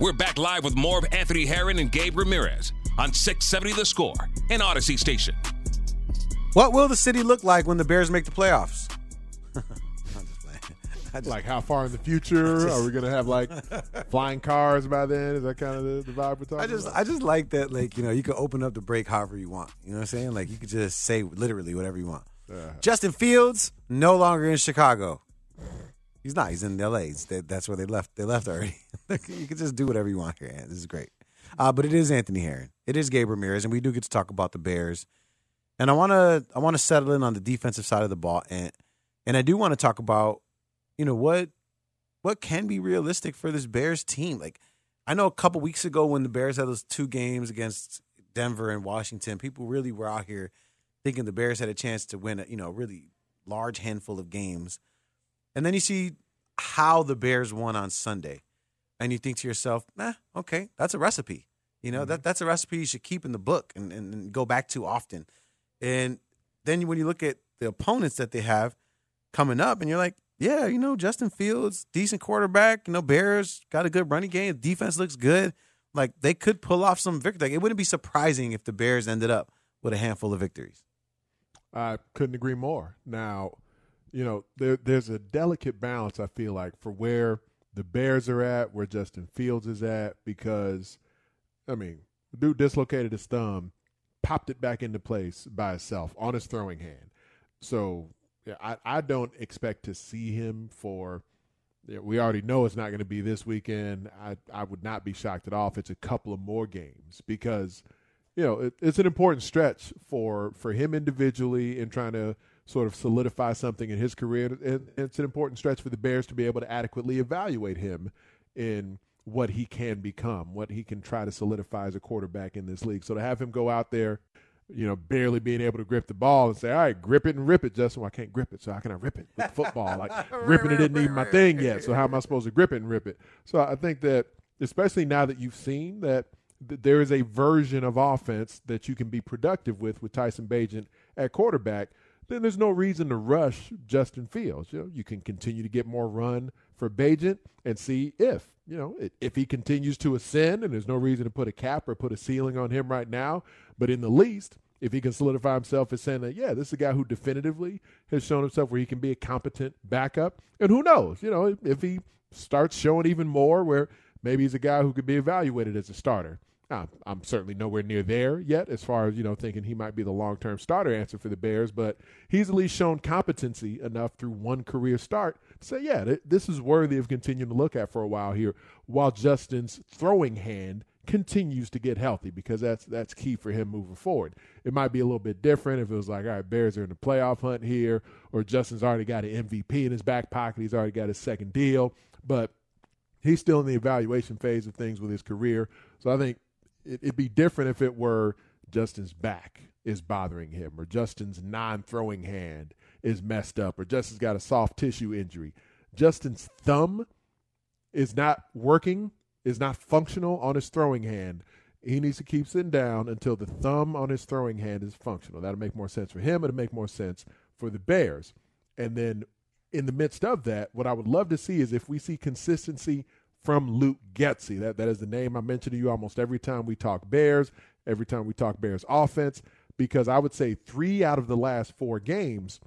We're back live with more of Anthony Herron and Gabe Ramirez on 670 The Score and Audacy Station. What will the city look like when the Bears make the playoffs? just, like how far in the future just, are we going to have like flying cars by then? Is that kind of the, the vibe we're talking I just about? I just like that like you know you can open up the break however you want. You know what I'm saying? Like you could just say literally whatever you want. Yeah. Justin Fields no longer in Chicago. He's not. He's in L.A. They, that's where they left. They left already. you can just do whatever you want here. This is great. Uh, but it is Anthony Herron. It is Gabe Ramirez, and we do get to talk about the Bears. And I want to I want to settle in on the defensive side of the ball, and and I do want to talk about you know what what can be realistic for this Bears team. Like I know a couple weeks ago when the Bears had those two games against Denver and Washington, people really were out here thinking the Bears had a chance to win a you know really large handful of games. And then you see how the Bears won on Sunday, and you think to yourself, "Nah, okay, that's a recipe. You know mm-hmm. that that's a recipe you should keep in the book and, and, and go back to often." And then when you look at the opponents that they have coming up, and you're like, "Yeah, you know, Justin Fields, decent quarterback. You know, Bears got a good running game. Defense looks good. Like they could pull off some victory. Like, it wouldn't be surprising if the Bears ended up with a handful of victories." I couldn't agree more. Now you know, there, there's a delicate balance, I feel like, for where the Bears are at, where Justin Fields is at, because, I mean, the dude dislocated his thumb, popped it back into place by himself on his throwing hand. So yeah, I, I don't expect to see him for. We already know it's not going to be this weekend. I, I would not be shocked at all if it's a couple of more games because, you know, it, it's an important stretch for for him individually in trying to sort of solidify something in his career. And it's an important stretch for the Bears to be able to adequately evaluate him in what he can become, what he can try to solidify as a quarterback in this league. So to have him go out there, you know, barely being able to grip the ball and say, "All right, grip it and rip it, Justin." Well, I can't grip it, so how can I rip it with football? Like ripping it isn't even my thing yet. So how am I supposed to grip it and rip it? So I think that, especially now that you've seen that there is a version of offense that you can be productive with with Tyson Bagent at quarterback then there's no reason to rush Justin Fields. You know, you can continue to get more run for Bagent and see if you know if he continues to ascend. And there's no reason to put a cap or put a ceiling on him right now. But in the least, if he can solidify himself as saying that, yeah, this is a guy who definitively has shown himself where he can be a competent backup. And who knows, you know, if he starts showing even more, where maybe he's a guy who could be evaluated as a starter. I'm, I'm certainly nowhere near there yet as far as, you know, thinking he might be the long term starter answer for the Bears, but he's at least shown competency enough through one career start to say, yeah, th- this is worthy of continuing to look at for a while here while Justin's throwing hand continues to get healthy because that's that's key for him moving forward. It might be a little bit different if it was like, all right, Bears are in the playoff hunt here, or Justin's already got an MVP in his back pocket, he's already got his second deal, but he's still in the evaluation phase of things with his career. So I think it, would be different if it were Justin's back is bothering him, or Justin's non-throwing hand is messed up, or Justin's got a soft tissue injury. Justin's thumb is not working, is not functional on his throwing hand. He needs to keep sitting down until the thumb on his throwing hand is functional. That'll make more sense for him. It'll make more sense for the Bears. And then in the midst of that, what I would love to see is if we see consistency from Luke Getsy. That that is the name I mention to you almost every time we talk Bears, every time we talk Bears offense, because I would say three out of the last four games,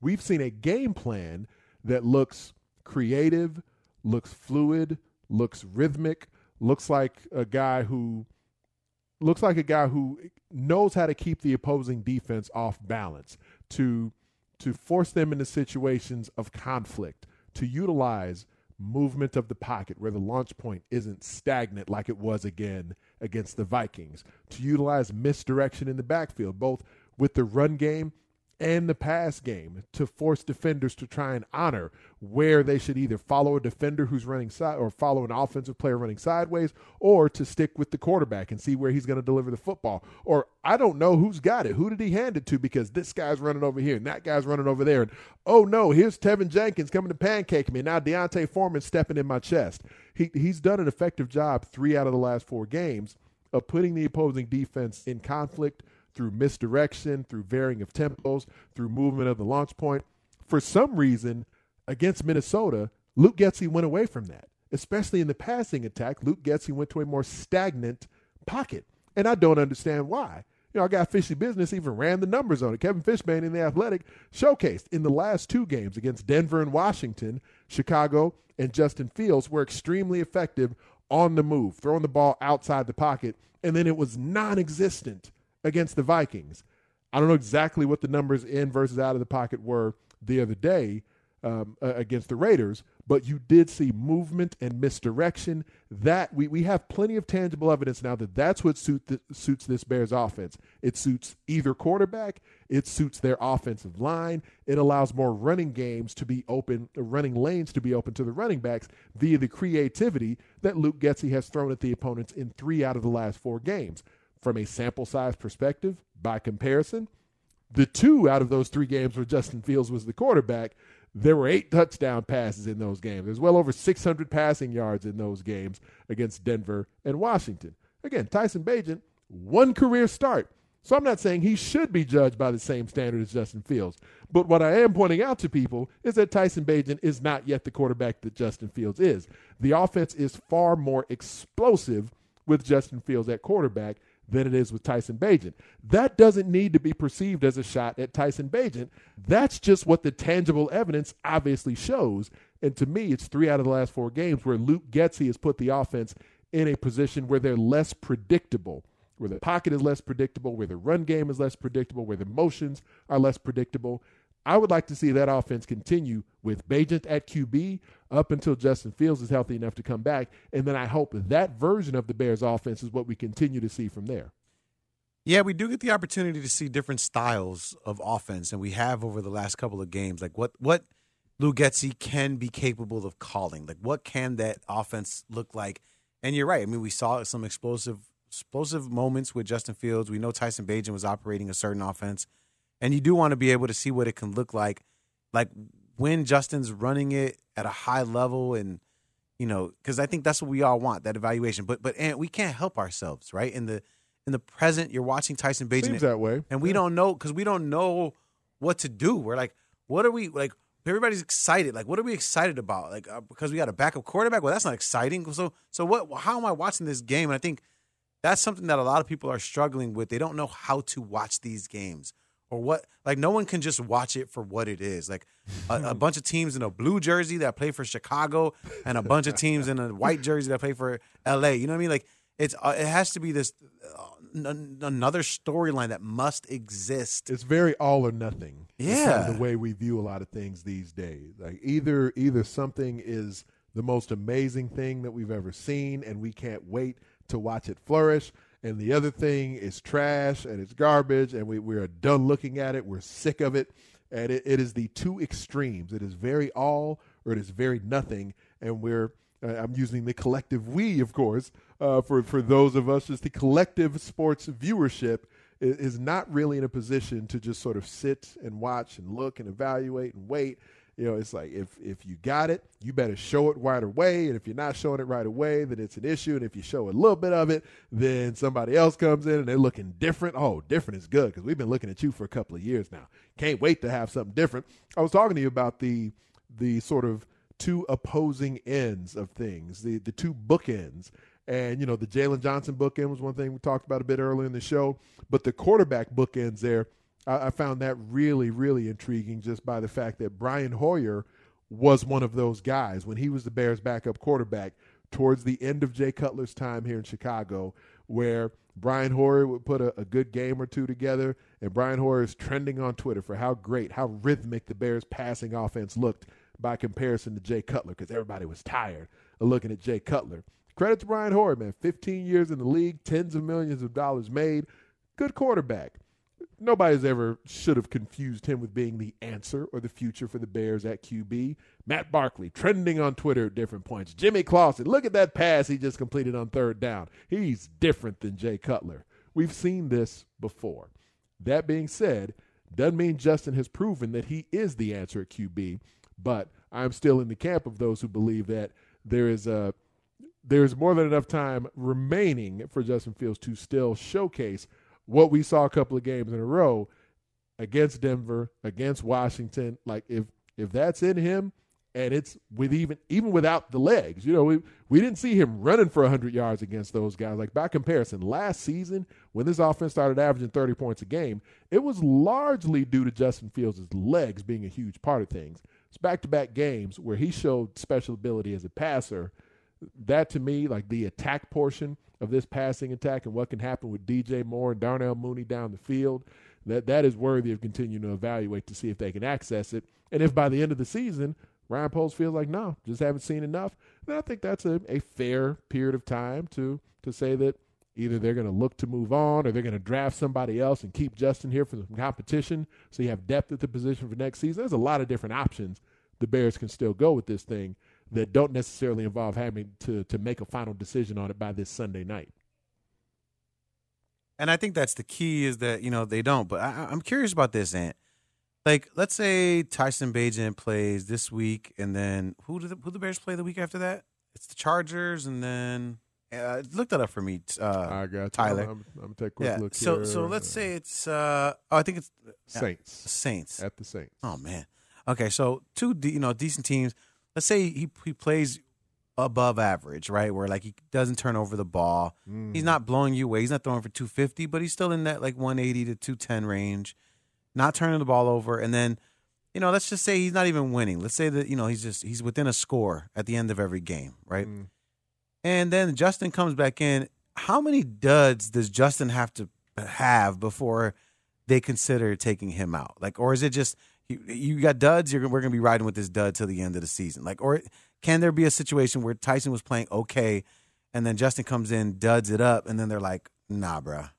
we've seen a game plan that looks creative, looks fluid, looks rhythmic, looks like a guy who looks like a guy who knows how to keep the opposing defense off balance, to to force them into situations of conflict, to utilize movement of the pocket where the launch point isn't stagnant like it was again against the Vikings, to utilize misdirection in the backfield, both with the run game and the pass game to force defenders to try and honor where they should either follow a defender who's running side or follow an offensive player running sideways or to stick with the quarterback and see where he's going to deliver the football. Or I don't know who's got it. Who did he hand it to? Because this guy's running over here and that guy's running over there. And oh no here's Teven Jenkins coming to pancake me. Now D'Onta Foreman stepping in my chest. He he's done an effective job 3 out of the last 4 games of putting the opposing defense in conflict through misdirection, through varying of tempos, through movement of the launch point. For some reason, against Minnesota, Luke Getsy went away from that, especially in the passing attack. Luke Getsy went to a more stagnant pocket, and I don't understand why. You know, I got Fishy Business even ran the numbers on it. Kevin Fishbain in the Athletic showcased in the last two games against Denver and Washington, Chicago and Justin Fields were extremely effective on the move, throwing the ball outside the pocket, and then it was non existent against the Vikings. I don't know exactly what the numbers in versus out of the pocket were the other day um, uh, against the Raiders, but you did see movement and misdirection. That we, we have plenty of tangible evidence now that that's what suit the, suits this Bears offense. It suits either quarterback. It suits their offensive line. It allows more running games to be open, running lanes to be open to the running backs via the creativity that Luke Getsy has thrown at the opponents in three out of the last four games from a sample size perspective, by comparison, the two out of those three games where Justin Fields was the quarterback, there were eight touchdown passes in those games. There's well over 600 passing yards in those games against Denver and Washington. Again, Tyson Bagent, one career start. So I'm not saying he should be judged by the same standard as Justin Fields. But what I am pointing out to people is that Tyson Bagent is not yet the quarterback that Justin Fields is. The offense is far more explosive with Justin Fields at quarterback than it is with Tyson Bagent. That doesn't need to be perceived as a shot at Tyson Bagent. That's just what the tangible evidence obviously shows. And to me, it's three out of the last four games where Luke Getsy has put the offense in a position where they're less predictable, where the pocket is less predictable, where the run game is less predictable, where the motions are less predictable. I would like to see that offense continue with Bagent at QB up until Justin Fields is healthy enough to come back. And then I hope that version of the Bears offense is what we continue to see from there. Yeah, we do get the opportunity to see different styles of offense, and we have over the last couple of games. Like what what Lou Getsy can be capable of calling. Like what can that offense look like? And you're right. I mean, we saw some explosive explosive moments with Justin Fields. We know Tyson Bagent was operating a certain offense and you do want to be able to see what it can look like, like when Justin's running it at a high level, and you know, because I think that's what we all want that evaluation. But but and we can't help ourselves, right? In the in the present, you're watching Tyson Bagent Seems that way, and we yeah. don't know because we don't know what to do. We're like, what are we like? Everybody's excited. Like, what are we excited about? Like, uh, because we got a backup quarterback. Well, that's not exciting. So, so what? How am I watching this game? And I think that's something that a lot of people are struggling with. They don't know how to watch these games or what like no one can just watch it for what it is. Like a, a, bunch of teams in a blue jersey that play for chicago and a bunch of teams in a white jersey that play for la you know what i mean? Like it's uh, it has to be this uh, n- another storyline that must exist. It's very all or nothing yeah the way we view a lot of things these days. Like either either something is the most amazing thing that we've ever seen and we can't wait to watch it flourish and the other thing is trash and it's garbage and we, we're done looking at it. We're sick of it. And it, it is the two extremes. It is very all or it is very nothing. And we're uh, i'm using the collective we of course uh, for, for those of us just the collective sports viewership is not really in a position to just sort of sit and watch and look and evaluate and wait you know, it's like if if you got it, you better show it right away. And if you're not showing it right away, then it's an issue. And if you show a little bit of it, then somebody else comes in and they're looking different. Oh, different is good because we've been looking at you for a couple of years now. Can't wait to have something different. I was talking to you about the the sort of two opposing ends of things, the the two bookends. And you know, the Jaylon Johnson bookend was one thing we talked about a bit earlier in the show, but the quarterback bookends there I, I found that really, really intriguing just by the fact that Brian Hoyer was one of those guys when he was the Bears' backup quarterback towards the end of Jay Cutler's time here in Chicago, where Brian Hoyer would put a, a, good game or two together, and Brian Hoyer is trending on Twitter for how great, how rhythmic the Bears' passing offense looked by comparison to Jay Cutler, because everybody was tired of looking at Jay Cutler. Credit to Brian Hoyer, man. 15 years in the league, tens of millions of dollars made. Good quarterback nobody's ever should have confused him with being the answer or the future for the Bears at QB. Matt Barkley trending on Twitter at different points. Jimmy Clausen, look at that pass he just completed on third down. He's different than Jay Cutler. We've seen this before. That being said, doesn't mean Justin has proven that he is the answer at QB, but I'm still in the camp of those who believe that there is a there's more than enough time remaining for Justin Fields to still showcase what we saw a couple of games in a row against Denver, against Washington. Like if if that's in him, and it's with even even without the legs, you know, we we didn't see him running for hundred yards against those guys. Like by comparison, last season when this offense started averaging thirty points a game, it was largely due to Justin Fields' legs being a huge part of things. It's back to back games where he showed special ability as a passer. That to me, like the attack portion of this passing attack and what can happen with DJ Moore and Darnell Mooney down the field, that that is worthy of continuing to evaluate to see if they can access it. And if by the end of the season Ryan Poles feels like no, just haven't seen enough, then I think that's a, a fair period of time to to say that either they're going to look to move on or they're going to draft somebody else and keep Justin here for some competition so you have depth at the position for next season. There's a lot of different options the Bears can still go with this thing that don't necessarily involve having to to make a final decision on it by this Sunday night. And I think that's the key is that you know they don't. But I, am curious about this, Ant. Like, let's say Tyson Bagent plays this week, and then who do the, who the Bears play the week after that? It's the Chargers, and then uh, look that up for me, uh, I got you. Tyler. I'm, I'm gonna take a quick yeah. look so here. so let's say it's uh oh I think it's Saints. Saints at the Saints. Oh man. Okay, so two de- you know decent teams. Let's say he he plays above average, right? Where like he doesn't turn over the ball. Mm. He's not blowing you away. He's not throwing for 250, but he's still in that like 180 to 210 range. Not turning the ball over and then you know, let's just say he's not even winning. Let's say that, you know, he's just he's within a score at the end of every game, right? Mm. And then Justin comes back in. How many duds does Justin have to have before they consider taking him out? Like or is it just you, got duds, you're we're going to be riding with this dud till the end of the season. Like or can there be a situation where Tyson was playing okay and then Justin comes in, duds it up, and then they're like, nah, bruh.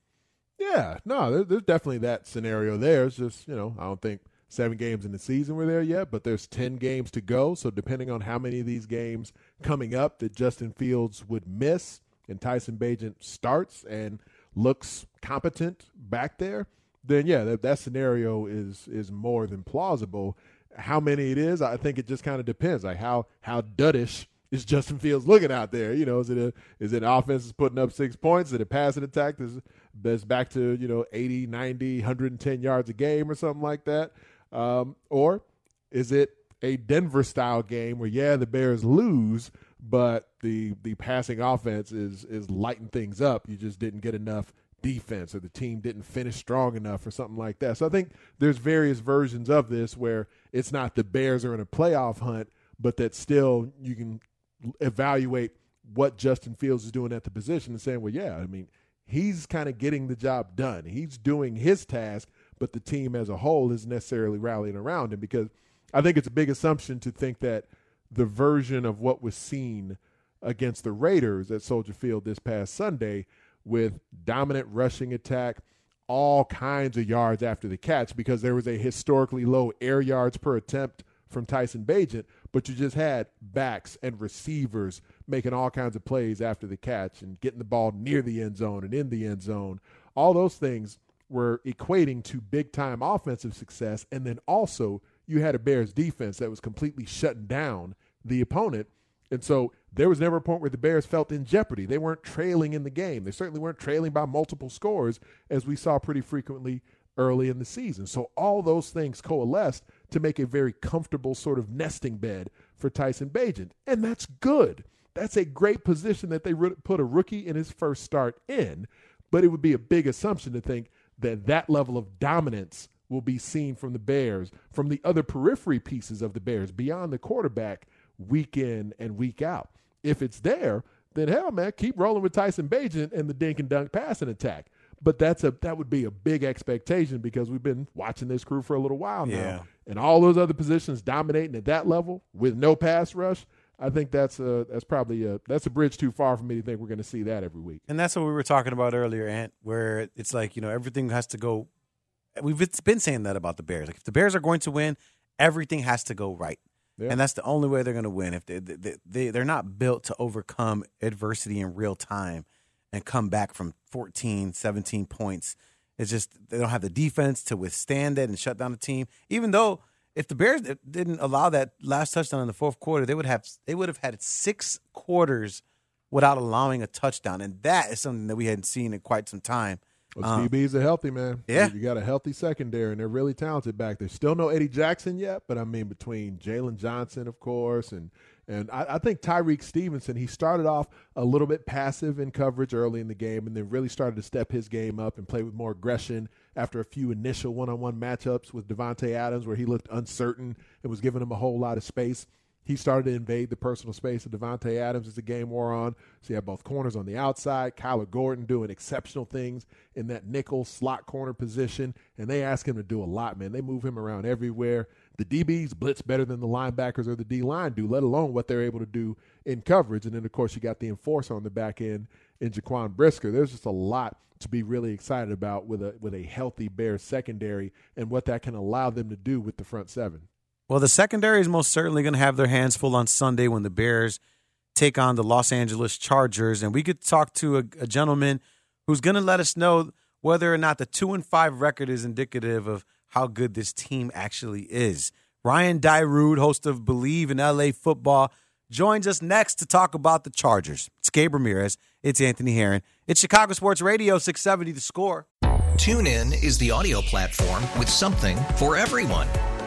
Yeah, no, there, there's definitely that scenario there. It's just, you know, I don't think seven games in the season were there yet, but there's 10 games to go. So depending on how many of these games coming up that Justin Fields would miss and Tyson Bagent starts and looks competent back there, then yeah, that, that scenario is is more than plausible. How many it is, I think it just kind of depends. Like how how duddish is Justin Fields looking out there? You know, is it a is it offense that's putting up six points? Is it a passing attack that's, that's back to, you know, 80, 90, 110 yards a game or something like that? Um, or is it a Denver style game where yeah, the Bears lose, but the the passing offense is is lighting things up. You just didn't get enough defense or the team didn't finish strong enough or something like that. So I think there's various versions of this where it's not the Bears are in a playoff hunt, but that still you can evaluate what Justin Fields is doing at the position and saying, well, yeah, I mean, he's kind of getting the job done. He's doing his task, but the team as a whole isn't necessarily rallying around him because I think it's a big assumption to think that the version of what was seen against the Raiders at Soldier Field this past Sunday with dominant rushing attack, all kinds of yards after the catch because there was a historically low air yards per attempt from Tyson Bagent, but you just had backs and receivers making all kinds of plays after the catch and getting the ball near the end zone and in the end zone. All those things were equating to big time offensive success. And then also, you had a Bears defense that was completely shutting down the opponent. And so there was never a point where the Bears felt in jeopardy. They weren't trailing in the game. They certainly weren't trailing by multiple scores, as we saw pretty frequently early in the season. So all those things coalesced to make a very comfortable sort of nesting bed for Tyson Bagent. And that's good. That's a great position that they put a rookie in his first start in. But it would be a big assumption to think that that level of dominance will be seen from the Bears, from the other periphery pieces of the Bears, beyond the quarterback, week in and week out if it's there, then hell, man, keep rolling with Tyson Bagent and the dink and dunk passing attack. But that's a that would be a big expectation because we've been watching this crew for a little while now, Yeah. and all those other positions dominating at that level with no pass rush. I think that's a that's probably a that's a bridge too far for me to think we're going to see that every week. And that's what we were talking about earlier, Ant, where it's like, you know, everything has to go. We've been saying that about the Bears. Like, if the Bears are going to win, everything has to go right. Yeah. And that's the only way they're going to win. If they, they, they, they're not built to overcome adversity in real time and come back from 14, 17 points. It's just they don't have the defense to withstand it and shut down the team. Even though if the Bears didn't allow that last touchdown in the fourth quarter, they would have they would have had six quarters without allowing a touchdown, and that is something that we hadn't seen in quite some time. Well, Um, DBs are healthy, man. Yeah. You got a healthy secondary, and they're really talented back there. Still no Eddie Jackson yet, but I mean, between Jaylon Johnson, of course, and and I, I think Tyrique Stevenson, he started off a little bit passive in coverage early in the game, and then really started to step his game up and play with more aggression after a few initial one-on-one matchups with Davante Adams, where he looked uncertain and was giving him a whole lot of space. He started to invade the personal space of Davante Adams as the game wore on. So you have both corners on the outside. Kyler Gordon doing exceptional things in that nickel slot corner position. And they ask him to do a lot, man. They move him around everywhere. The DBs blitz better than the linebackers or the D line do, let alone what they're able to do in coverage. And then, of course, you got the enforcer on the back end in Jaquan Brisker. There's just a lot to be really excited about with a with a healthy Bears secondary and what that can allow them to do with the front seven. Well, the secondary is most certainly going to have their hands full on Sunday when the Bears take on the Los Angeles Chargers, and we could talk to a, a gentleman who's going to let us know whether or not the two and five record is indicative of how good this team actually is. Ryan Dyrud, host of Believe in LA Football, joins us next to talk about the Chargers. It's Gabe Ramirez. It's Anthony Herron. It's Chicago Sports Radio 670 The Score. Tune in is the audio platform with something for everyone.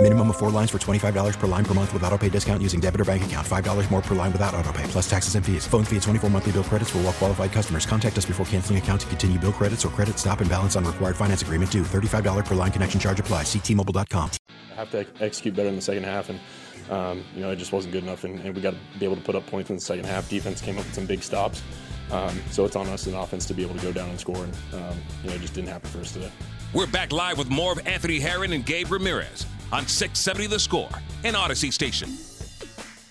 Minimum of four lines for $25 per line per month with auto pay discount using debit or bank account. $5 more per line without auto pay, plus taxes and fees. Phone fee at 24 monthly bill credits for all well qualified customers. Contact us before canceling account to continue bill credits or credit stop and balance on required finance agreement due. $35 per line connection charge apply. Ctmobile.com. I have to execute better in the second half, and um, you know it just wasn't good enough, and, and we got to be able to put up points in the second half. Defense came up with some big stops, um, so it's on us in offense to be able to go down and score, and um, you know it just didn't happen for us today. We're back live with more of Anthony Herron and Gabe Ramirez on 670 The Score and Audacy Station.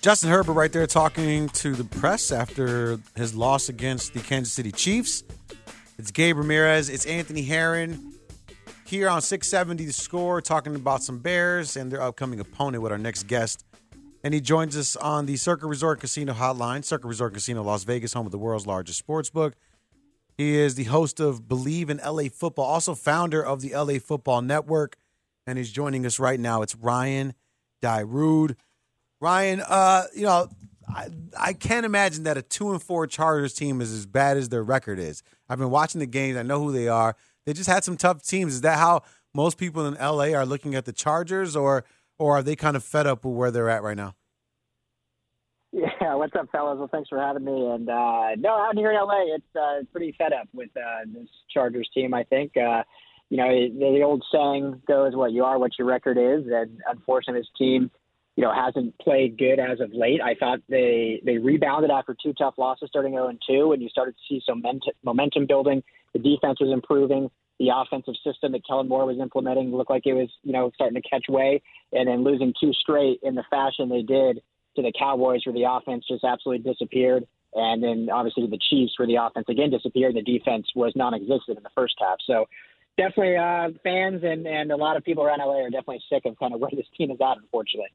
Justin Herbert right there talking to the press after his loss against the Kansas City Chiefs. It's Gabe Ramirez. It's Anthony Herron here on 670 The Score talking about some Bears and their upcoming opponent with our next guest. And he joins us on the Circa Resort Casino hotline. Circa Resort Casino, Las Vegas, home of the world's largest sports book. He is the host of Believe in LA Football, also founder of the LA Football Network. And he's joining us right now. It's Ryan Dyrud. Ryan, uh, you know, I, I can't imagine that a two and four Chargers team is as bad as their record is. I've been watching the games. I know who they are. They just had some tough teams. Is that how most people in LA are looking at the Chargers, or or are they kind of fed up with where they're at right now? Yeah, what's up, fellas? Well, thanks for having me. And uh, no, out here in LA, it's uh, pretty fed up with uh, this Chargers team. I think uh, you know the, old saying goes, "What you are, what your record is." And unfortunately, this team, you know, hasn't played good as of late. I thought they they rebounded after two tough losses, starting 0 and 2, and you started to see some momentum, momentum building. The defense was improving. The offensive system that Kellen Moore was implementing looked like it was, you know, starting to catch way. And then losing two straight in the fashion they did to the Cowboys, where the offense just absolutely disappeared, and then obviously to the Chiefs, where the offense again disappeared, and the defense was non-existent in the first half. So definitely, uh, fans and and a lot of people around LA are definitely sick of kind of where this team is at, unfortunately.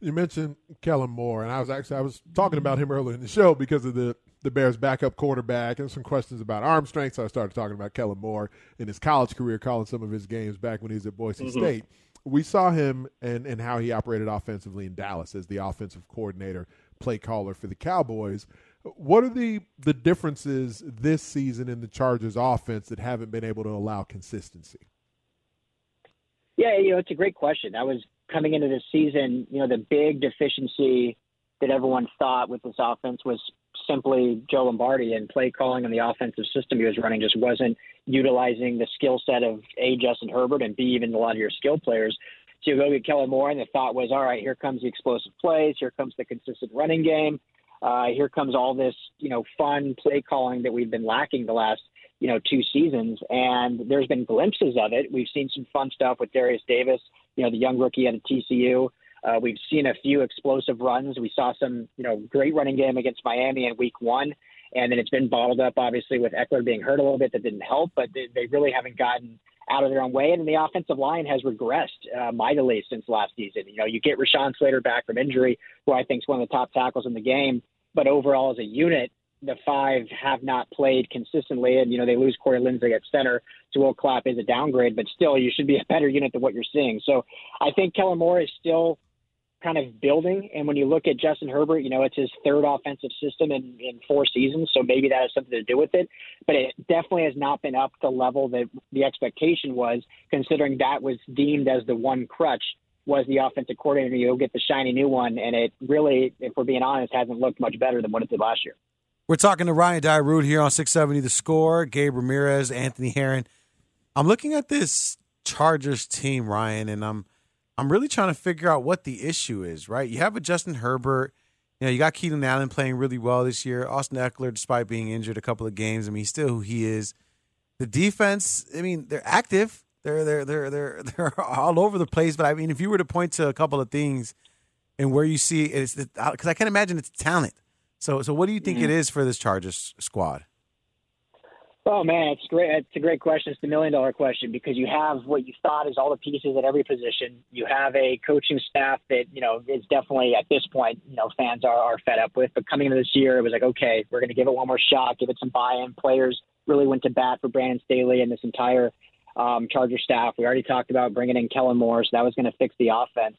You mentioned Kellen Moore, and I was actually I was talking about him earlier in the show because of the the Bears' backup quarterback, and some questions about arm strength. So I started talking about Kellen Moore in his college career, calling some of his games back when he was at Boise mm-hmm. State. We saw him and, and how he operated offensively in Dallas as the offensive coordinator, play caller for the Cowboys. What are the the differences this season in the Chargers offense that haven't been able to allow consistency? Yeah, you know, it's a great question. That was coming into this season, you know, the big deficiency that everyone thought with this offense was simply Joe Lombardi and play calling and the offensive system he was running just wasn't utilizing the skill set of A, Justin Herbert, and B, even a lot of your skill players. So you go get Kellen Moore, and the thought was, all right, here comes the explosive plays, here comes the consistent running game, uh, here comes all this, you know, fun play calling that we've been lacking the last, you know, two seasons. And there's been glimpses of it. We've seen some fun stuff with Derius Davis, you know, the young rookie of TCU. Uh, we've seen a few explosive runs. We saw some, you know, great running game against Miami in Week One, and then it's been bottled up, obviously, with Ekeler being hurt a little bit. That didn't help, but they, they really haven't gotten out of their own way. And the offensive line has regressed uh, mightily since last season. You know, you get Rashawn Slater back from injury, who I think is one of the top tackles in the game, but overall as a unit, the five have not played consistently, and you know they lose Corey Linsley at center, so Will Clapp is a downgrade, but still you should be a better unit than what you're seeing. So I think Kellen Moore is still kind of building. And when you look at Justin Herbert, you know, it's his third offensive system in, in four seasons. So maybe that has something to do with it. But it definitely has not been up to the level that the expectation was, considering that was deemed as the one crutch was the offensive coordinator. You'll get the shiny new one. And it really, if we're being honest, hasn't looked much better than what it did last year. We're talking to Ryan Dyrud here on 670 The Score, Gabe Ramirez, Anthony Herron. I'm looking at this Chargers team, Ryan, and I'm I'm really trying to figure out what the issue is, right? You have a Justin Herbert. You know, you got Keenan Allen playing really well this year. Austin Ekeler, despite being injured a couple of games, I mean, he's still who he is. The defense, I mean, they're active. They're they're they're they're they're all over the place. But I mean, if you were to point to a couple of things and where you see it's because I can't imagine it's talent. So so what do you think mm-hmm. it is for this Chargers squad? Oh man, it's great. It's a great question. It's the million dollar question because you have what you thought is all the pieces at every position. You have a coaching staff that you know is definitely at this point you know fans are, are fed up with. But coming into this year, it was like okay, we're going to give it one more shot, give it some buy-in. Players really went to bat for Brandon Staley and this entire um, Charger staff. We already talked about bringing in Kellen Moore, so that was going to fix the offense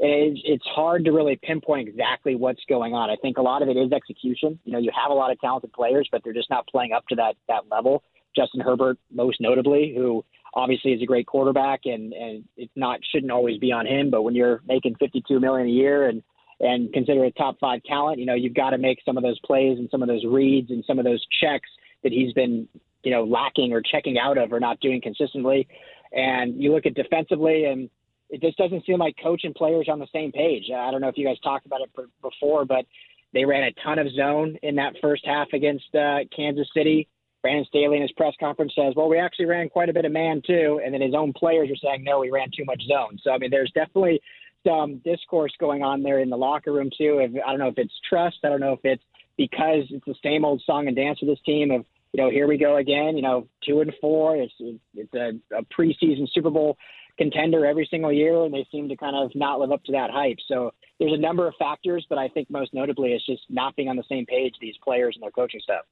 it's hard to really pinpoint exactly what's going on. I think a lot of it is execution. You know, you have a lot of talented players, but they're just not playing up to that that level. Justin Herbert, most notably, who obviously is a great quarterback, and and it's not shouldn't always be on him. But when you're making 52 million a year and and consider a top five talent, you know, you've got to make some of those plays and some of those reads and some of those checks that he's been, you know, lacking or checking out of or not doing consistently. And you look at defensively and it just doesn't seem like coach and players on the same page. I don't know if you guys talked about it before, but they ran a ton of zone in that first half against uh, Kansas City. Brandon Staley in his press conference says, "Well, we actually ran quite a bit of man too," and then his own players are saying, "No, we ran too much zone." So I mean, there's definitely some discourse going on there in the locker room too. If, I don't know if it's trust. I don't know if it's because it's the same old song and dance with this team of you know here we go again. You know, two and four. It's it's a, a preseason Super Bowl contender every single year, and they seem to kind of not live up to that hype. So there's a number of factors, but I think most notably it's just not being on the same page these players and their coaching staff.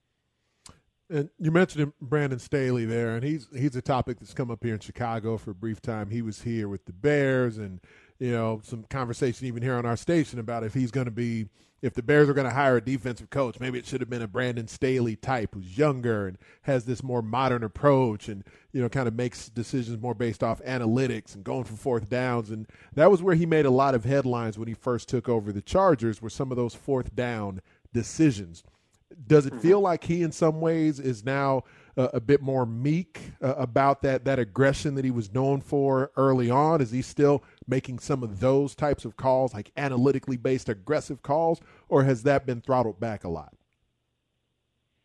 And you mentioned Brandon Staley there, and he's he's a topic that's come up here in Chicago for a brief time. He was here with the Bears, and you know some conversation even here on our station about if he's going to be if the Bears are going to hire a defensive coach, maybe it should have been a Brandon Staley type who's younger and has this more modern approach and, you know, kind of makes decisions more based off analytics and going for fourth downs. And that was where he made a lot of headlines when he first took over the Chargers, were some of those fourth down decisions. Does it feel like he, in some ways, is now uh, a bit more meek uh, about that that aggression that he was known for early on? Is he still making some of those types of calls, like analytically based aggressive calls, or has that been throttled back a lot?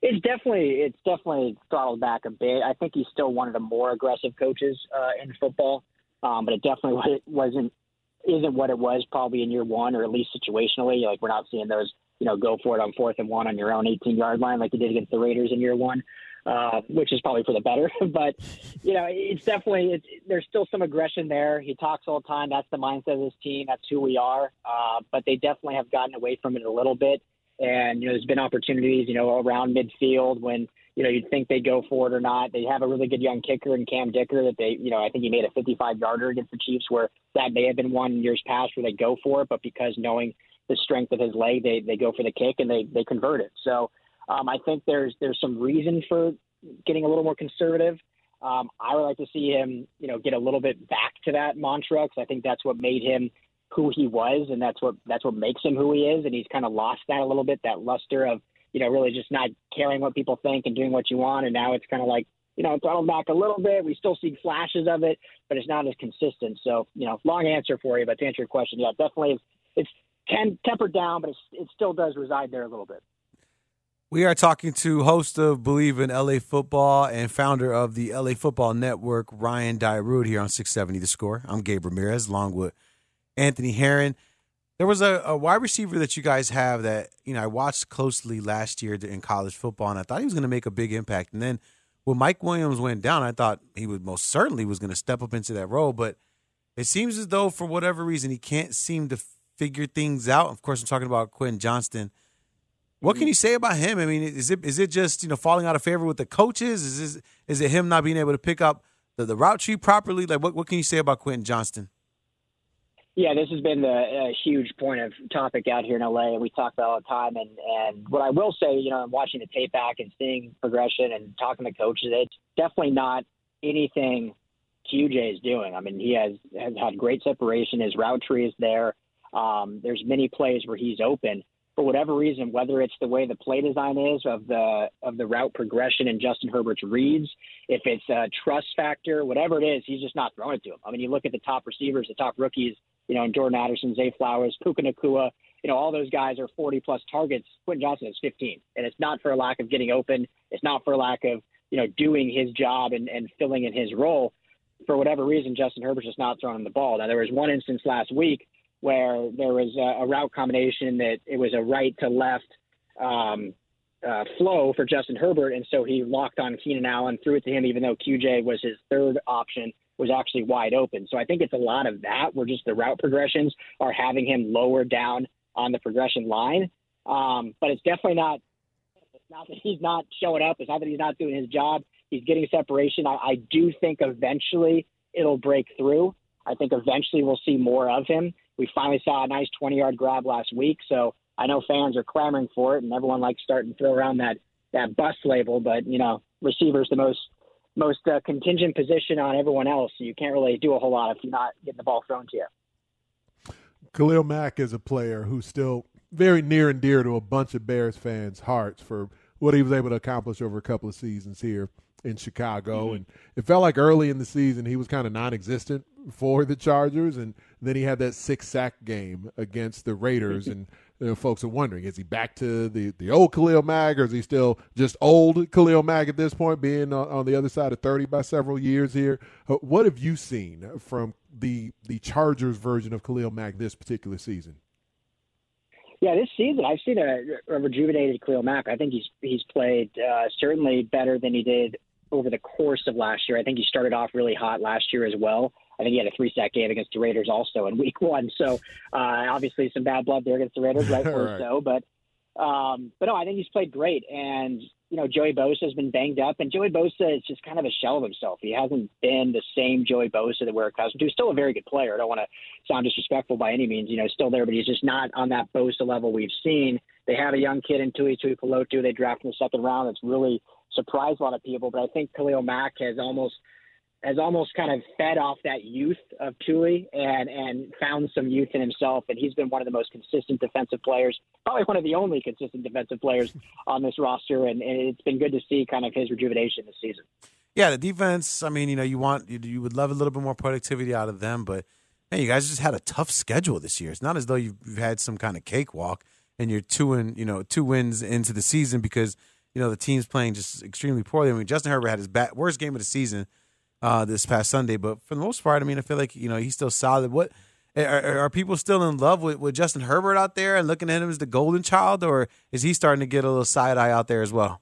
It's definitely it's definitely throttled back a bit. I think he's still one of the more aggressive coaches uh, in football, um, but it definitely wasn't isn't what it was probably in year one, or at least situationally. Like we're not seeing those you know go for it on fourth and one on your own 18 yard line like you did against the Raiders in year one. Uh, which is probably for the better. but you know, it's definitely it's, there's still some aggression there. He talks all the time. That's the mindset of this team. That's who we are. Uh, but they definitely have gotten away from it a little bit. And you know, there's been opportunities, you know, around midfield when you know you'd think they'd go for it or not. They have a really good young kicker in Cam Dicker that they, you know, I think he made a 55 yarder against the Chiefs, where that may have been one years past where they go for it, but because knowing the strength of his leg, they they go for the kick and they they convert it. So um, I think there's there's some reason for getting a little more conservative. Um, I would like to see him, you know, get a little bit back to that mantra because I think that's what made him who he was, and that's what that's what makes him who he is. And he's kind of lost that a little bit, that luster of you know really just not caring what people think and doing what you want. And now it's kind of like you know throttled back a little bit. We still see flashes of it, but it's not as consistent. So you know, long answer for you, but to answer your question, yeah, definitely it's, it's can tempered down, but it's, it still does reside there a little bit. We are talking to host of Believe in LA Football and founder of the LA Football Network, Ryan Dyrud, here on 670 The Score. I'm Gabe Ramirez, along with Anthony Herron. There was a, a, wide receiver that you guys have that you know I watched closely last year in college football, and I thought he was going to make a big impact. And then when Mike Williams went down, I thought he would most certainly was going to step up into that role. But it seems as though for whatever reason he can't seem to figure things out. Of course, I'm talking about Quentin Johnston. What can you say about him? I mean, is it is it just you know falling out of favor with the coaches? Is this, is it him not being able to pick up the, the route tree properly? Like, what what can you say about Quentin Johnston? Yeah, this has been the a huge point of topic out here in LA, and we talk about all the time. And and what I will say, you know, I'm watching the tape back and seeing progression and talking to coaches. It's definitely not anything QJ is doing. I mean, he has has had great separation. His route tree is there. Um, there's many plays where he's open for whatever reason, whether it's the way the play design is of the of the route progression and Justin Herbert's reads, if it's a trust factor, whatever it is, he's just not throwing it to him. I mean, you look at the top receivers, the top rookies you know, and Jordan Addison, Zay Flowers, Puka Nacua, you know, all those guys are 40 plus targets. Quentin Johnston is 15. And it's not for a lack of getting open. It's not for a lack of, you know, doing his job and, and filling in his role. For whatever reason, Justin Herbert's just not throwing him the ball. Now, there was one instance last week where there was a, a route combination that it was a right to left um, uh, flow for Justin Herbert. And so he locked on Keenan Allen, threw it to him, even though QJ was his third option was actually wide open. So I think it's a lot of that where just the route progressions are having him lower down on the progression line. Um, but it's definitely not it's not that he's not showing up. It's not that he's not doing his job. He's getting separation. I, I do think eventually it'll break through. I think eventually we'll see more of him. We finally saw a nice 20 yard grab last week. So I know fans are clamoring for it and everyone likes starting to throw around that, that bust label, but you know, receivers the most most uh, contingent position on everyone else. So you can't really do a whole lot if you're not getting the ball thrown to you. Khalil Mack is a player who's still very near and dear to a bunch of Bears fans' hearts for what he was able to accomplish over a couple of seasons here in Chicago. Mm-hmm. And it felt like early in the season he was kind of non existent for the Chargers. And then he had that six sack game against the Raiders. and you know, folks are wondering is he back to the, the old Khalil Mack or is he still just old Khalil Mack at this point, being on, on the other side of 30 by several years here? Uh, what have you seen from the, the Chargers version of Khalil Mack this particular season? Yeah, this season I've seen a, a rejuvenated Khalil Mack. I think he's he's played uh, certainly better than he did over the course of last year. I think he started off really hot last year as well. I think he had a three sack game against the Raiders also in week one. So uh, obviously some bad blood there against the Raiders, rightfully right. so. But um, but no, I think he's played great. And you know, Joey Bosa has been banged up, and Joey Bosa is just kind of a shell of himself. He hasn't been the same Joey Bosa that we're accustomed to. He's still a very good player. I don't want to sound disrespectful by any means. You know, still there, but he's just not on that Bosa level we've seen. They have a young kid in Tui Tuipulotu. They draft in the second round. That's really surprised a lot of people. But I think Khalil Mack has almost has almost kind of fed off that youth of Tui and and found some youth in himself. And he's been one of the most consistent defensive players, probably one of the only consistent defensive players on this roster. And, and it's been good to see kind of his rejuvenation this season. Yeah, the defense. I mean, you know, you want you, you would love a little bit more productivity out of them, but man, you guys just had a tough schedule this year. It's not as though you've, you've had some kind of cakewalk and you're two and you know two wins into the season because you know the team's playing just extremely poorly. I mean, Justin Herbert had his bad, worst game of the season uh, this past Sunday. But for the most part, I mean, I feel like you know he's still solid. What are, are, people still in love with, with Justin Herbert out there and looking at him as the golden child, or is he starting to get a little side eye out there as well?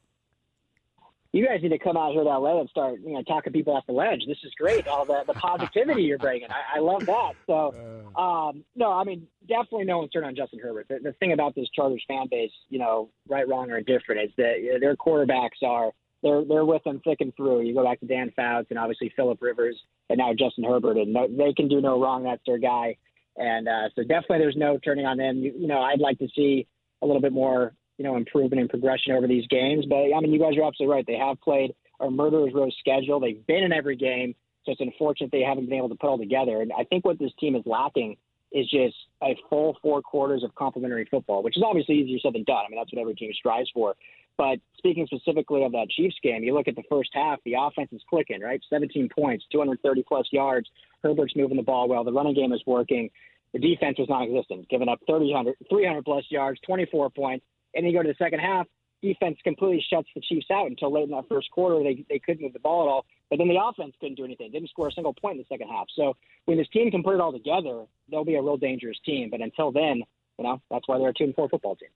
you guys need to come out here to LA and start, you know, talking people off the ledge. This is great. All the, the positivity you're bringing. I, I love that. So, um, no, I mean, definitely no one's turned on Justin Herbert. The, the thing about this Chargers fan base, you know, right, wrong, or indifferent, is that you know, their quarterbacks are they're they're with them thick and through. You go back to Dan Fouts and obviously Philip Rivers and now Justin Herbert, and they can do no wrong. That's their guy. And uh, so definitely there's no turning on them. You, you know, I'd like to see a little bit more you know, improvement and progression over these games. But I mean, you guys are absolutely right. They have played a murderer's row schedule. They've been in every game, so it's unfortunate they haven't been able to put all together. And I think what this team is lacking is just a full four quarters of complementary football, which is obviously easier said than done. I mean, that's what every team strives for. But speaking specifically of that Chiefs game, you look at the first half, the offense is clicking, right? 17 points, 230 plus yards. Herbert's moving the ball well. The running game is working. The defense was non-existent, giving up 300, 300 plus yards, 24 points. And then you go to the second half, defense completely shuts the Chiefs out until late in that first quarter. They they couldn't move the ball at all. But then the offense couldn't do anything. Didn't score a single point in the second half. So when this team can put it all together, they'll be a real dangerous team. But until then, you know, that's why they're a two and four football team.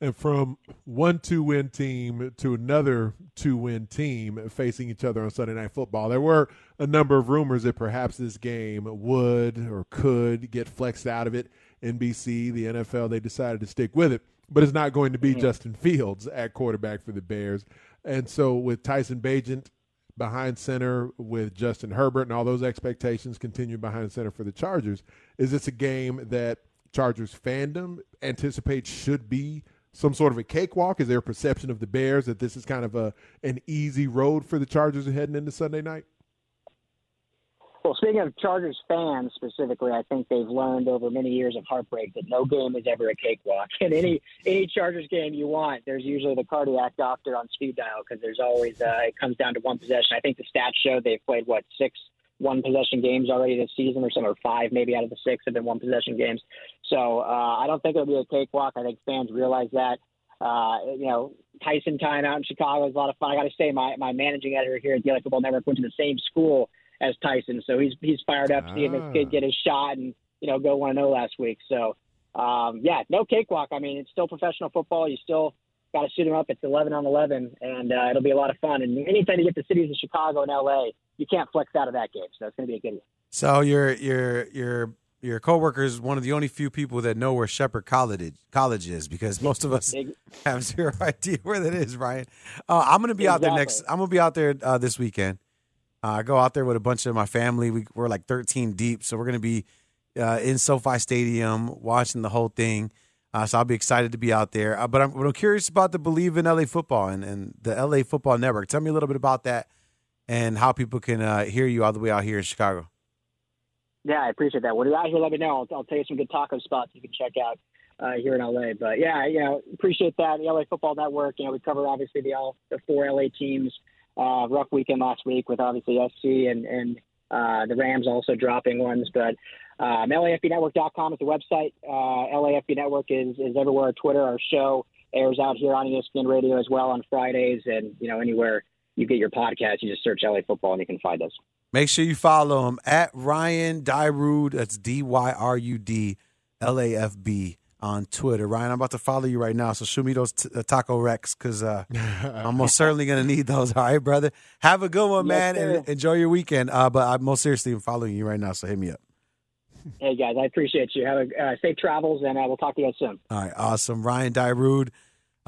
And from one two win team to another two win team facing each other on Sunday Night Football, there were a number of rumors that perhaps this game would or could get flexed out of it. NBC, the NFL, they decided to stick with it but it's not going to be mm-hmm. Justin Fields at quarterback for the Bears. And so with Tyson Bagent behind center, with Justin Herbert and all those expectations continue behind center for the Chargers, is this a game that Chargers fandom anticipates should be some sort of a cakewalk? Is there a perception of the Bears that this is kind of a an easy road for the Chargers heading into Sunday night? Well, speaking of Chargers fans specifically, I think they've learned over many years of heartbreak that no game is ever a cakewalk. And any any Chargers game you want, there's usually the cardiac doctor on speed dial because there's always uh, it comes down to one possession. I think the stats show they've played what six one possession games already this season, or some or five maybe out of the six have been one possession games. So uh, I don't think it'll be a cakewalk. I think fans realize that. Uh, you know, Tyson time out in Chicago is a lot of fun. I got to say, my my managing editor here at the LA Football Network went to the same school as Tyson. So he's he's fired up ah. seeing this kid get his shot and you know go one zero last week. So um, yeah, no cakewalk. I mean, it's still professional football. You still got to shoot him up. It's eleven on eleven, and uh, it'll be a lot of fun. And anytime you get the cities of Chicago and LA, you can't flex out of that game. So it's going to be a good one. So your your your your coworker is one of the only few people that know where Shepherd College college is because most of us have zero idea where that is. Ryan, uh, I'm going to be exactly. out there next. I'm going to be out there uh, this weekend. Uh, I go out there with a bunch of my family. We, we're like 13 deep, so we're going to be uh, in SoFi Stadium watching the whole thing. Uh, so I'll be excited to be out there. Uh, but, I'm, but, I'm, curious about the Believe in LA Football and, and, the LA Football Network. Tell me a little bit about that and how people can uh, hear you all the way out here in Chicago. Yeah, I appreciate that. When you're out here, let me know. I'll, I'll tell you some good taco spots you can check out uh, here in LA. But yeah, you know, appreciate that. The LA Football Network. You know, we cover obviously the all the four LA teams uh, rough weekend last week with obviously SC and and uh, the Rams also dropping ones. But um, LAFBNetwork.com is the website. Uh, LAFB Network is is everywhere. Twitter, our show airs out here on ESPN Radio as well on Fridays, and you know anywhere you get your podcast, you just search LA Football and you can find us. Make sure you follow him at Ryan Dyrud. That's D Y R U D L A F B on Twitter. Ryan, I'm about to follow you right now, so shoot me those t- uh, taco wrecks because uh, I'm most certainly going to need those. All right, brother. Have a good one, yes, man, sir. and enjoy your weekend. Uh, but I'm most seriously following you right now, so hit me up. Hey guys, I appreciate you. Have a uh, safe travels, and uh, we'll talk to you guys soon. All right, awesome. Ryan Dyrud,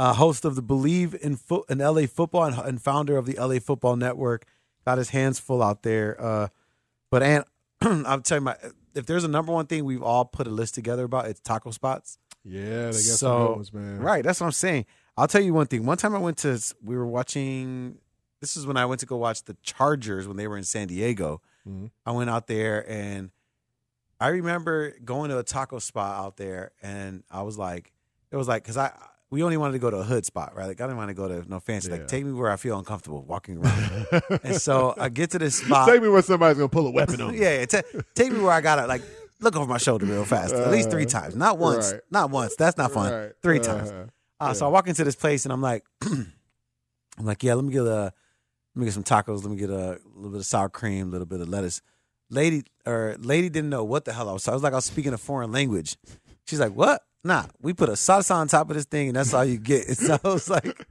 uh, host of the Believe in Fo- in LA Football and, and, founder of the LA Football Network, got his hands full out there. but and I'm telling you, my if there's a number one thing we've all put a list together about, it's taco spots. Yeah, they got so, some ones, man. Right, that's what I'm saying. I'll tell you one thing. One time I went to, we were watching. This is when I went to go watch the Chargers when they were in San Diego. Mm-hmm. I went out there and I remember going to a taco spot out there, and I was like, it was like because I we only wanted to go to a hood spot, right? Like I didn't want to go to no fancy. Yeah. Like take me where I feel uncomfortable walking around. and so I get to this spot. Take me where somebody's gonna pull a weapon on. yeah, yeah t- take me where I gotta like look over my shoulder real fast, at least three uh, times. Not once, right. not once. That's not fun. Right. Three uh-huh. times. Uh, yeah. So I walk into this place and I'm like, I'm like, yeah, let me get a, let me get some tacos. Let me get a little bit of sour cream, a little bit of lettuce. Lady or lady didn't know what the hell I was. I was like, I was speaking a foreign language. She's like, what? Nah, we put a salsa on top of this thing, and that's all you get. And so I was like,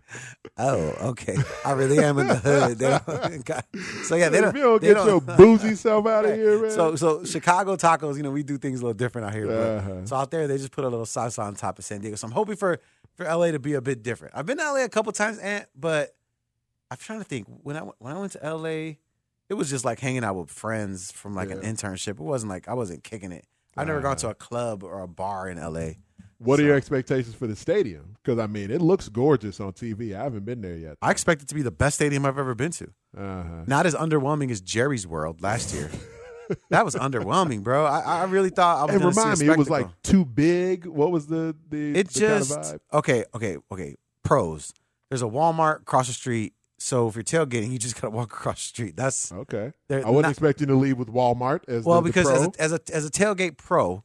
oh, okay, I really am in the hood. Don't, got- so yeah, they If don't. you don't get your boozy self out of here, man. So so Chicago tacos, you know, we do things a little different out here. Uh-huh. So out there, they just put a little salsa on top of San Diego. So I'm hoping for for LA to be a bit different. I've been to LA a couple times, and but I'm trying to think when I when I went to LA, it was just like hanging out with friends from like an internship. It wasn't like I wasn't kicking it. I've never gone to a club or a bar in LA. What are your expectations for the stadium? Because I mean, it looks gorgeous on TV. I haven't been there yet. I expect it to be the best stadium I've ever been to. Uh-huh. Not as underwhelming as Jerry's World last year. that was underwhelming, bro. I, I really thought I was And going see a remind me, it was like too big. What was the the? it the kind of just vibe? okay, okay, okay. Pros. There's a Walmart across the street. So if you're tailgating, you just gotta walk across the street. That's okay. I wasn't not- expecting to leave with Walmart as well the, the because pro. as a, as a as a tailgate pro,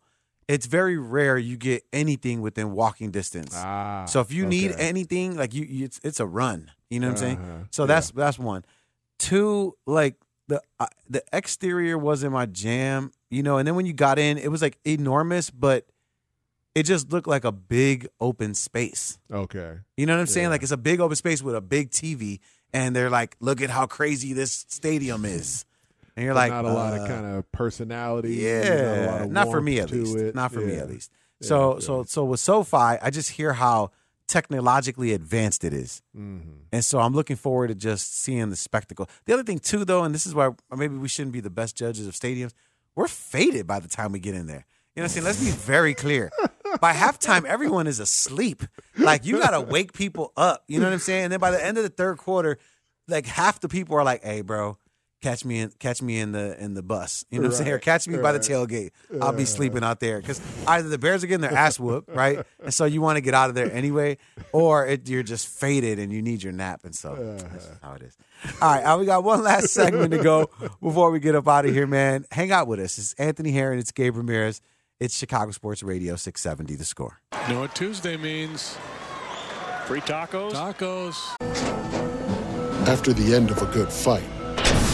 it's very rare you get anything within walking distance. Ah, so if you need anything, like you, you it's, it's a run. You know what I'm Uh-huh. saying? So that's that's one. Two, like the uh, the exterior wasn't my jam. You know, and then when you got in, it was like enormous, but it just looked like a big open space. okay. You know what I'm saying? Like it's a big open space with a big TV, and they're like, "Look at how crazy this stadium is," and you're like, not a lot of uh, kind of personality. yeah, not, a lot of not for me at least. it. Not for me at least. Yeah, So yeah. so so with SoFi, I just hear how technologically advanced it is. Mm-hmm. and so I'm looking forward to just seeing the spectacle. The other thing too, though, and this is why maybe we shouldn't be the best judges of stadiums. We're faded by the time we get in there. You know what I'm saying? Let's be very clear. By halftime, everyone is asleep. Like you gotta wake people up. You know what I'm saying? And then by the end of the third quarter, like half the people are like, "Hey, bro, catch me in, catch me in the in the bus." You know what I'm saying? Or catch me by the right. tailgate. I'll be sleeping out there because either the Bears are getting their ass whooped, right? And so you want to get out of there anyway, or it, you're just faded and you need your nap. And so that's just how it is. All right, uh, we got one last segment to go before we get up out of here, man. Hang out with us. It's Anthony Herron. It's Gabe Ramirez. It's Chicago Sports Radio 670 The Score. You know what Tuesday means? Free tacos. Tacos. After the end of a good fight,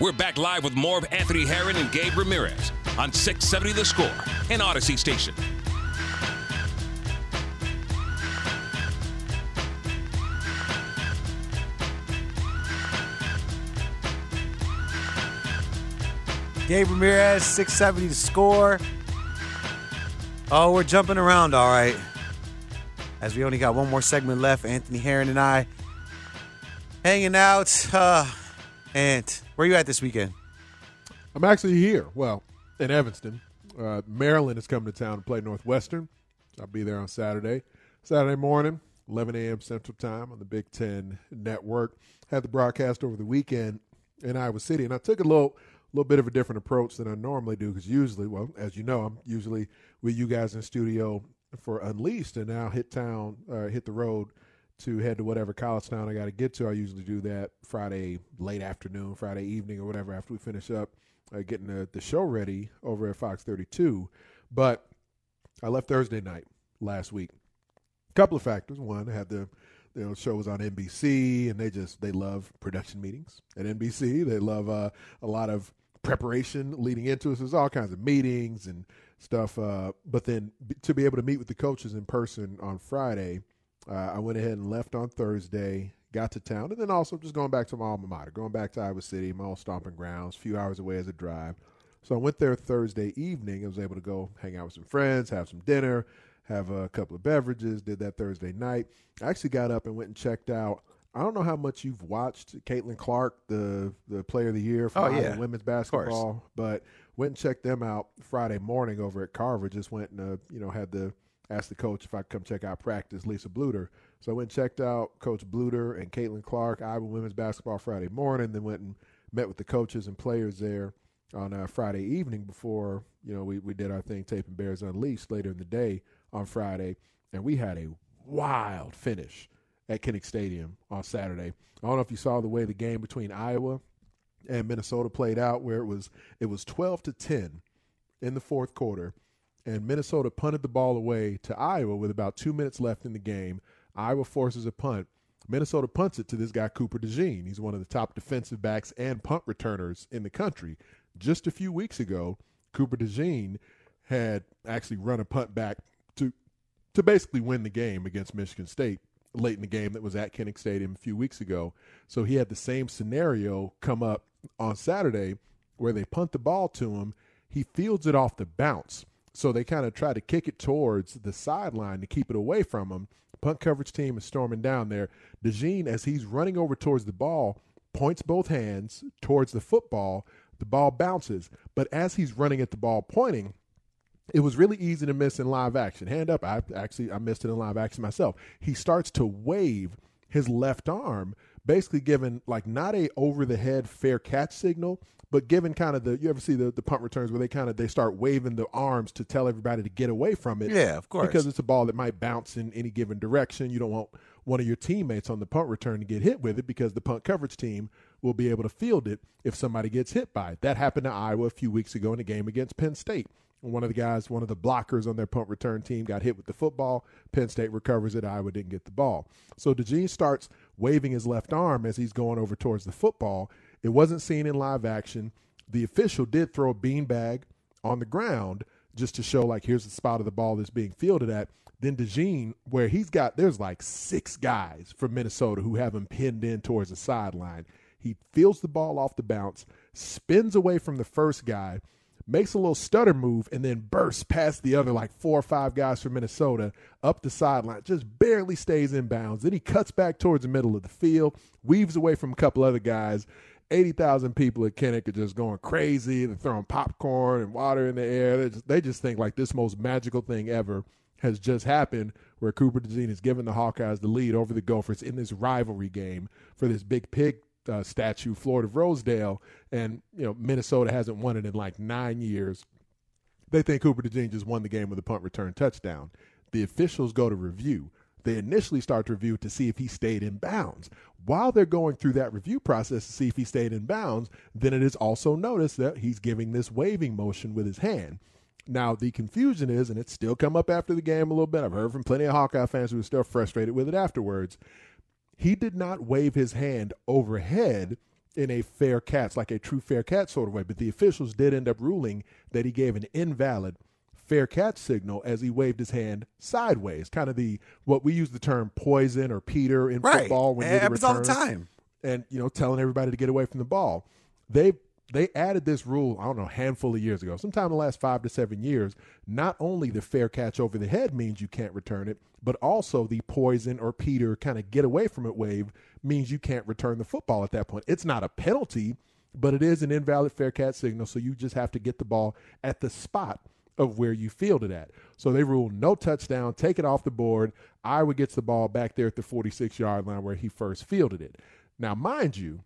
We're back live with more of Anthony Herron and Gabe Ramirez on 670 The Score and Audacy Station. Gabe Ramirez, 670 to score. Oh, we're jumping around, all right. As we only got one more segment left, Anthony Herron and I hanging out. Uh, and where are you at this weekend? I'm actually here. Well, in Evanston. Uh, Maryland is coming to town to play Northwestern. I'll be there on Saturday. Saturday morning, 11 a.m. Central Time on the Big Ten Network. Had the broadcast over the weekend in Iowa City, and I took a little little bit of a different approach than I normally do because usually, well, as you know, I'm usually with you guys in studio for Unleashed, and now hit town, uh, hit the road to head to whatever college town I got to get to. I usually do that Friday late afternoon, Friday evening, or whatever after we finish up uh, getting the, the show ready over at Fox 32. But I left Thursday night last week. A couple of factors. One, I had the you know, show was on NBC, and they just they love production meetings at NBC. They love uh, a lot of preparation leading into it. So there's all kinds of meetings and stuff. Uh, but then b- to be able to meet with the coaches in person on Friday, uh, I went ahead and left on Thursday. Got to town, and then also just going back to my alma mater, going back to Iowa City, my old stomping grounds, a few hours away as a drive. So I went there Thursday evening. I was able to go hang out with some friends, have some dinner, have a couple of beverages. Did that Thursday night. I actually got up and went and checked out. I don't know how much you've watched Caitlin Clark, the the Player of the Year for Oh, yeah. women's basketball, but went and checked them out Friday morning over at Carver. Just went and uh, you know had the asked the coach if I could come check out practice, Lisa Bluder. So I went and checked out Coach Bluder and Caitlin Clark, Iowa women's basketball Friday morning. Then went and met with the coaches and players there on uh, Friday evening before you know we, we did our thing taping Bears Unleashed later in the day on Friday, and we had a wild finish at Kinnick Stadium on Saturday. I don't know if you saw the way the game between Iowa and Minnesota played out, where it was it was twelve to ten in the fourth quarter, and Minnesota punted the ball away to Iowa with about two minutes left in the game. Iowa forces a punt. Minnesota punts it to this guy Cooper DeJean. He's one of the top defensive backs and punt returners in the country. Just a few weeks ago, Cooper DeJean had actually run a punt back to to basically win the game against Michigan State late in the game that was at Kinnick Stadium a few weeks ago. So he had the same scenario come up on Saturday where they punt the ball to him. He fields it off the bounce. So they kind of try to kick it towards the sideline to keep it away from him. Punt coverage team is storming down there. DeJean, as he's running over towards the ball, points both hands towards the football. The ball bounces. But as he's running at the ball pointing, it was really easy to miss in live action. Hand up, I actually I missed it in live action myself. He starts to wave his left arm, basically giving like not a over the head fair catch signal, but given kind of the you ever see the, the punt returns where they kind of they start waving the arms to tell everybody to get away from it. Yeah, of course. Because it's a ball that might bounce in any given direction. You don't want one of your teammates on the punt return to get hit with it because the punt coverage team will be able to field it if somebody gets hit by it. That happened to Iowa a few weeks ago in a game against Penn State. One of the guys, one of the blockers on their punt return team, got hit with the football. Penn State recovers it. Iowa didn't get the ball. So DeJean starts waving his left arm as he's going over towards the football. It wasn't seen in live action. The official did throw a beanbag on the ground just to show, like, here's the spot of the ball that's being fielded at. Then DeJean, where he's got, there's like six guys from Minnesota who have him pinned in towards the sideline. He feels the ball off the bounce, spins away from the first guy, makes a little stutter move, and then bursts past the other like four or five guys from Minnesota up the sideline, just barely stays in bounds. Then he cuts back towards the middle of the field, weaves away from a couple other guys. 80,000 people at Kinnick are just going crazy. They're throwing popcorn and water in the air. They just, they just think like this most magical thing ever has just happened where Cooper DeJean has given the Hawkeyes the lead over the Gophers in this rivalry game for this big pig uh, statue, Floyd of Rosedale, and you know Minnesota hasn't won it in like nine years. They think Cooper DeJean just won the game with a punt return touchdown. The officials go to review. They initially start to review to see if he stayed in bounds. While they're going through that review process to see if he stayed in bounds, then it is also noticed that he's giving this waving motion with his hand. Now, the confusion is, and it's still come up after the game a little bit. I've heard from plenty of Hawkeye fans who are still frustrated with it afterwards. He did not wave his hand overhead in a fair catch, like a true fair catch sort of way, but the officials did end up ruling that he gave an invalid fair catch signal as he waved his hand sideways, kind of the what we use the term poison or Peter in Right. football when It happens all the time. and you know telling everybody to get away from the ball. They they added this rule, I don't know, a handful of years ago, sometime in the last five to seven years. Not only the fair catch over the head means you can't return it, but also the poison or Peter kind of get away from it wave means you can't return the football at that point. It's not a penalty, but it is an invalid fair catch signal, so you just have to get the ball at the spot of where you fielded at. So they rule no touchdown, take it off the board. Iowa gets the ball back there at the 46 yard line where he first fielded it. Now, mind you,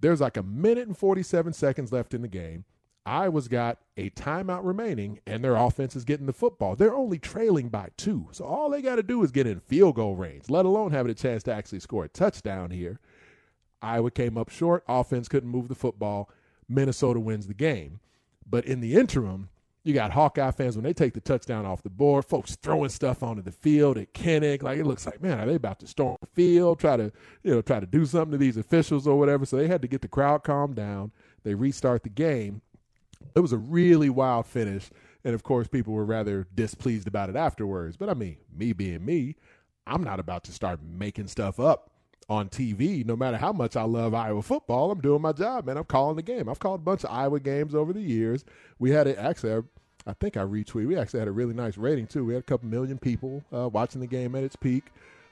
there's like a minute and 47 seconds left in the game. Iowa's got a timeout remaining, and their offense is getting the football. They're only trailing by two. So all they got to do is get in field goal range, let alone having a chance to actually score a touchdown here. Iowa came up short. Offense couldn't move the football. Minnesota wins the game. But in the interim, you got Hawkeye fans when they take the touchdown off the board, folks throwing stuff onto the field at Kinnick. Like it looks like, man, are they about to storm the field, try to, you know, try to do something to these officials or whatever. So they had to get the crowd calmed down. They restart the game. It was a really wild finish. And of course, people were rather displeased about it afterwards. But I mean, me being me, I'm not about to start making stuff up on TV. No matter how much I love Iowa football, I'm doing my job, man. I'm calling the game. I've called a bunch of Iowa games over the years. We had it actually. I, think I retweeted. We actually had a really nice rating too. We had a couple million people uh, watching the game at its peak.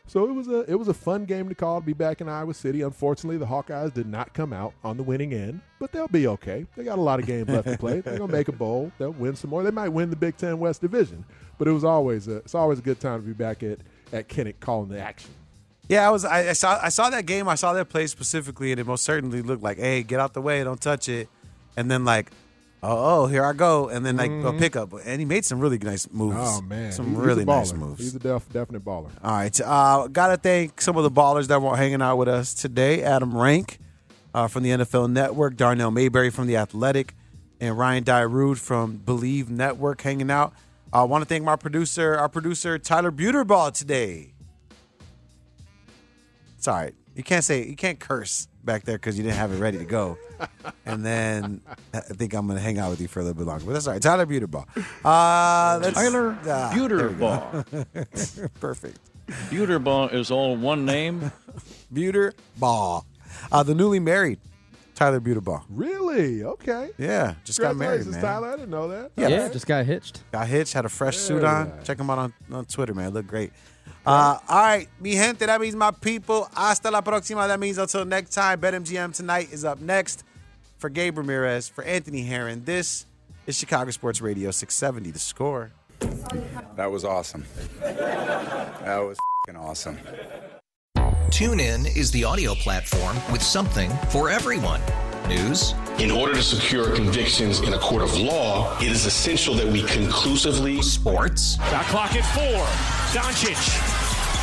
So it was a it was a fun game to call to be back in Iowa City. Unfortunately, the Hawkeyes did not come out on the winning end, but they'll be okay. They got a lot of games left to play. They're gonna make a bowl. They'll win some more. They might win the Big Ten West Division, but it was always a, it's always a good time to be back at at Kinnick calling the action. Yeah, I was. I, I saw. I saw that game. I saw that play specifically, and it most certainly looked like, "Hey, get out the way! Don't touch it." And then, like oh, oh, here I go, and then like a pickup, and he made some really nice moves. Mm-hmm. Oh man, some he's really nice moves. He's a def- definite baller. All right. Uh, Got to thank some of the ballers that were hanging out with us today. Adam Rank uh, from the NFL Network, Darnell Mayberry from The Athletic, and Ryan Dyrud from Believe Network hanging out. I want to thank my producer, our producer, Tyler Buterball today. It's all right. You can't say, you can't curse back there because you didn't have it ready to go. and then I think I'm going to hang out with you for a little bit longer. But that's all right. Tyler Buterball. Uh, let's- Tyler ah, there we go. Buterball. Perfect. Buterball is all one name. Buter Ball. Uh, the newly married Tyler Buterball. Really? Okay. Yeah, just got married, man. Tyler. I didn't know that. Yeah, just got hitched. Got hitched, had a fresh suit on. Check him out on, on Twitter, man. Look great. Uh, all right, mi gente, that means my people. Hasta la próxima. That means until next time. BetMGM tonight is up next. For Gabe Ramirez, for Anthony Herron, this is Chicago Sports Radio 670, the score. That was awesome. That was fing awesome. TuneIn is the audio platform with something for everyone. News, In order to secure convictions in a court of law, it is essential that we conclusively. Sports. Shot clock at four. Doncic.